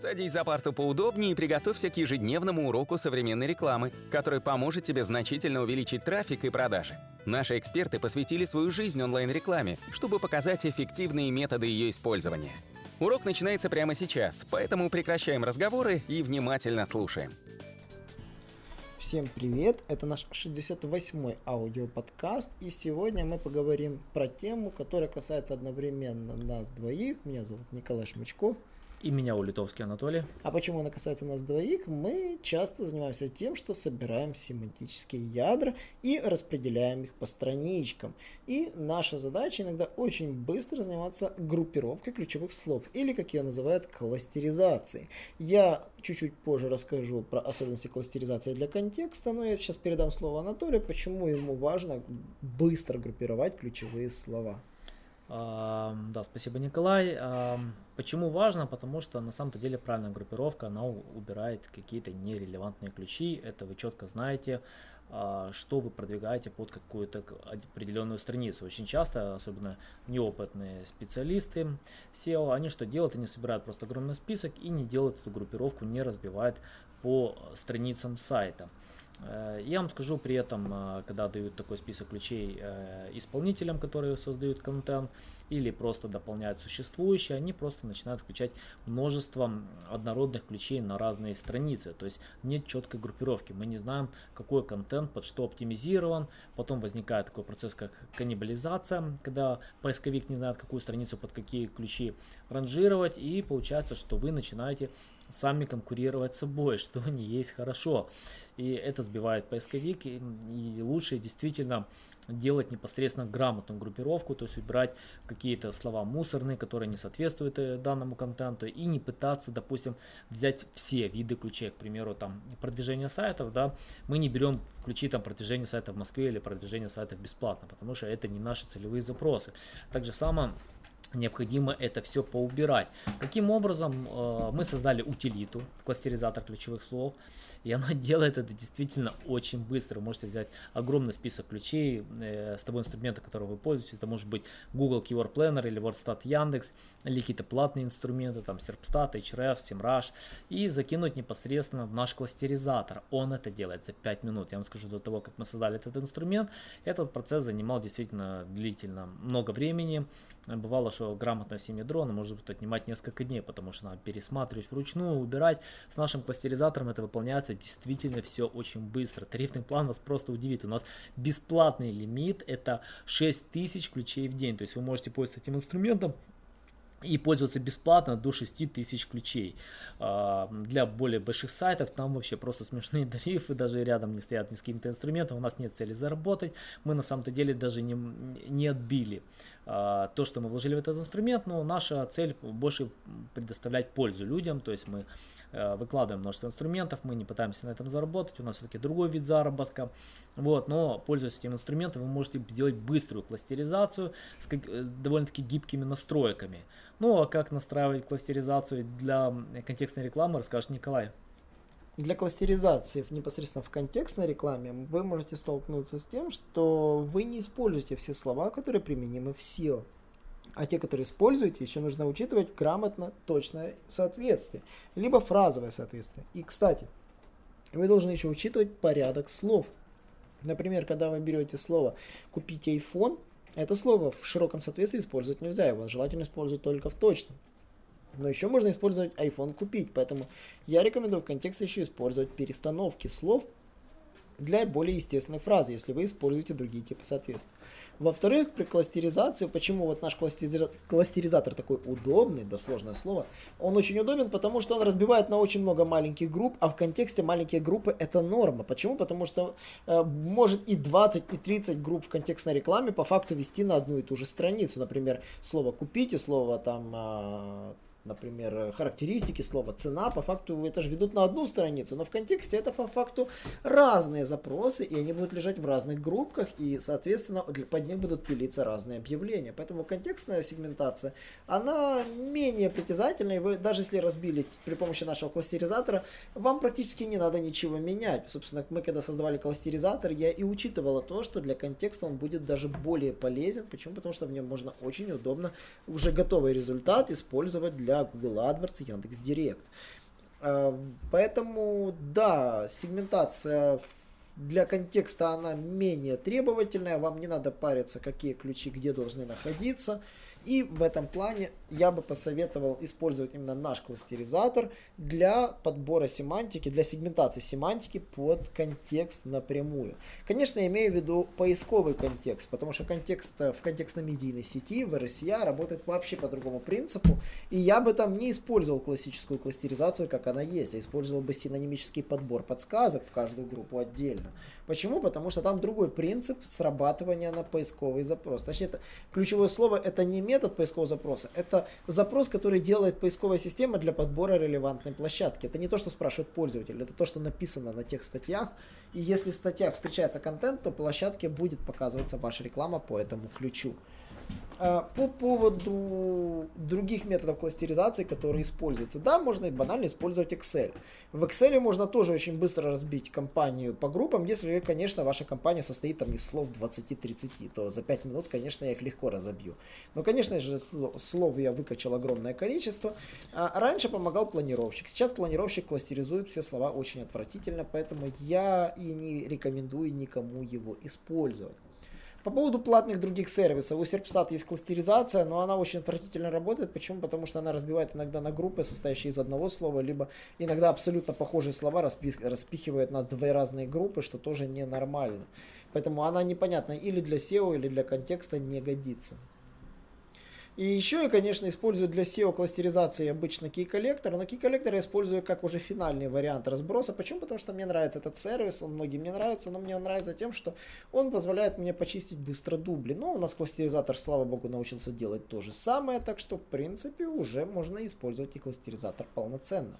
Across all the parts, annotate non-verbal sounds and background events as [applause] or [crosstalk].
Садись за парту поудобнее и приготовься к ежедневному уроку современной рекламы, который поможет тебе значительно увеличить трафик и продажи. Наши эксперты посвятили свою жизнь онлайн-рекламе, чтобы показать эффективные методы ее использования. Урок начинается прямо сейчас, поэтому прекращаем разговоры и внимательно слушаем. Всем привет! Это наш 68-й аудиоподкаст, и сегодня мы поговорим про тему, которая касается одновременно нас двоих. Меня зовут Николай Шмычков. И меня Улитовский Анатолий. А почему она касается нас двоих? Мы часто занимаемся тем, что собираем семантические ядра и распределяем их по страничкам. И наша задача иногда очень быстро заниматься группировкой ключевых слов, или как ее называют, кластеризацией. Я чуть-чуть позже расскажу про особенности кластеризации для контекста, но я сейчас передам слово Анатолию, почему ему важно быстро группировать ключевые слова. Да, спасибо, Николай. Почему важно? Потому что на самом-то деле правильная группировка, она убирает какие-то нерелевантные ключи. Это вы четко знаете, что вы продвигаете под какую-то определенную страницу. Очень часто, особенно неопытные специалисты SEO, они что делают? Они собирают просто огромный список и не делают эту группировку, не разбивают по страницам сайта. Э, я вам скажу при этом, э, когда дают такой список ключей э, исполнителям, которые создают контент, или просто дополняют существующие, они просто начинают включать множество однородных ключей на разные страницы. То есть нет четкой группировки. Мы не знаем, какой контент под что оптимизирован. Потом возникает такой процесс, как каннибализация, когда поисковик не знает, какую страницу под какие ключи ранжировать. И получается, что вы начинаете сами конкурировать с собой, [laughs] что не есть хорошо. И это сбивает поисковик, и, и лучше действительно делать непосредственно грамотную группировку, то есть убирать какие-то слова мусорные, которые не соответствуют э, данному контенту, и не пытаться, допустим, взять все виды ключей, к примеру, там продвижение сайтов, да, мы не берем ключи там продвижения сайта в Москве или продвижение сайтов бесплатно, потому что это не наши целевые запросы. Так же само необходимо это все поубирать. Таким образом, э, мы создали утилиту, кластеризатор ключевых слов, и она [laughs] делает это действительно очень быстро. Вы можете взять огромный список ключей э, с того инструмента, которым вы пользуетесь. Это может быть Google Keyword Planner или WordStat Яндекс, или какие-то платные инструменты, там Serpstat, Href, SEMrush, и закинуть непосредственно в наш кластеризатор. Он это делает за 5 минут. Я вам скажу, до того, как мы создали этот инструмент, этот процесс занимал действительно длительно, много времени. Бывало, что грамотное семя дрона может отнимать несколько дней, потому что надо пересматривать вручную, убирать. С нашим кластеризатором это выполняется действительно все очень быстро. Тарифный план вас просто удивит. У нас бесплатный лимит это 6000 ключей в день. То есть вы можете пользоваться этим инструментом и пользоваться бесплатно до 6000 ключей. А, для более больших сайтов там вообще просто смешные [laughs] тарифы, даже рядом не стоят ни с каким-то инструментом, у нас нет цели заработать, мы на самом-то деле даже не, не отбили то, что мы вложили в этот инструмент, но наша цель больше предоставлять пользу людям, то есть мы э, выкладываем множество инструментов, мы не пытаемся на этом заработать, у нас все-таки другой вид заработка, вот, но пользуясь этим инструментом, вы можете сделать быструю кластеризацию с э, довольно-таки гибкими настройками. Ну а как настраивать кластеризацию для контекстной рекламы, расскажет Николай. Для кластеризации непосредственно в контекстной рекламе вы можете столкнуться с тем, что вы не используете все слова, которые применимы в SEO. А те, которые используете, еще нужно учитывать грамотно точное соответствие, либо фразовое соответствие. И, кстати, вы должны еще учитывать порядок слов. Например, когда вы берете слово «купить iPhone», это слово в широком соответствии использовать нельзя, его желательно использовать только в точном. Но еще можно использовать iPhone купить, поэтому я рекомендую в контексте еще использовать перестановки слов для более естественной фразы, если вы используете другие типы соответствия. Во-вторых, при кластеризации, почему вот наш кластеризатор такой удобный, да сложное слово, он очень удобен, потому что он разбивает на очень много маленьких групп, а в контексте маленькие группы это норма. Почему? Потому что э, может и 20, и 30 групп в контекстной рекламе по факту вести на одну и ту же страницу. Например, слово купите, слово там... Э, например, характеристики слова, цена, по факту это же ведут на одну страницу, но в контексте это по факту разные запросы, и они будут лежать в разных группках, и, соответственно, под них будут пилиться разные объявления. Поэтому контекстная сегментация, она менее притязательная, и вы, даже если разбили при помощи нашего кластеризатора, вам практически не надо ничего менять. Собственно, мы когда создавали кластеризатор, я и учитывала то, что для контекста он будет даже более полезен. Почему? Потому что в нем можно очень удобно уже готовый результат использовать для а Google AdWords и Яндекс.Директ. А, поэтому, да, сегментация для контекста она менее требовательная, вам не надо париться, какие ключи где должны находиться. И в этом плане я бы посоветовал использовать именно наш кластеризатор для подбора семантики, для сегментации семантики под контекст напрямую. Конечно, я имею в виду поисковый контекст, потому что контекст в контекстно-медийной сети в RSA работает вообще по другому принципу, и я бы там не использовал классическую кластеризацию, как она есть, а использовал бы синонимический подбор подсказок в каждую группу отдельно. Почему? Потому что там другой принцип срабатывания на поисковый запрос. Точнее, это, ключевое слово это не метод поискового запроса, это запрос, который делает поисковая система для подбора релевантной площадки. Это не то, что спрашивает пользователь, это то, что написано на тех статьях. И если в статьях встречается контент, то площадке будет показываться ваша реклама по этому ключу. А, по поводу других методов кластеризации, которые используются. Да, можно банально использовать Excel. В Excel можно тоже очень быстро разбить компанию по группам, если, конечно, ваша компания состоит там из слов 20-30, то за 5 минут, конечно, я их легко разобью. Но, конечно же, слов я выкачал огромное количество. А раньше помогал планировщик. Сейчас планировщик кластеризует все слова очень отвратительно, поэтому я и не рекомендую никому его использовать. По поводу платных других сервисов, у Serpstat есть кластеризация, но она очень отвратительно работает. Почему? Потому что она разбивает иногда на группы, состоящие из одного слова, либо иногда абсолютно похожие слова распихивает на две разные группы, что тоже ненормально. Поэтому она непонятна или для SEO, или для контекста не годится. И еще я, конечно, использую для SEO кластеризации обычно key коллектор, но key коллектор я использую как уже финальный вариант разброса. Почему? Потому что мне нравится этот сервис, он многим не нравится, но мне он нравится тем, что он позволяет мне почистить быстро дубли. Но у нас кластеризатор, слава богу, научился делать то же самое, так что, в принципе, уже можно использовать и кластеризатор полноценно.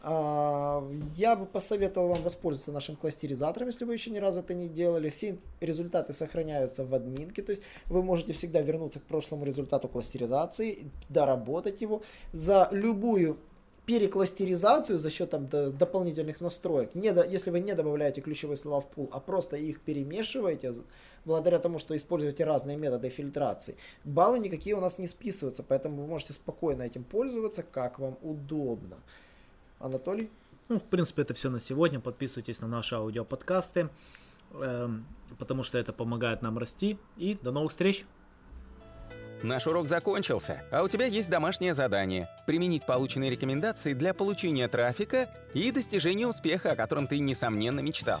А, я бы посоветовал вам воспользоваться нашим кластеризатором, если вы еще ни разу это не делали. Все результаты сохраняются в админке, то есть вы можете всегда вернуться к прошлому результату кластеризации, доработать его. За любую перекластеризацию за счет там, дополнительных настроек, не до, если вы не добавляете ключевые слова в пул, а просто их перемешиваете, благодаря тому, что используете разные методы фильтрации, баллы никакие у нас не списываются, поэтому вы можете спокойно этим пользоваться, как вам удобно. Анатолий? Ну, в принципе, это все на сегодня. Подписывайтесь на наши аудиоподкасты, э, потому что это помогает нам расти. И до новых встреч! Наш урок закончился, а у тебя есть домашнее задание – применить полученные рекомендации для получения трафика и достижения успеха, о котором ты, несомненно, мечтал.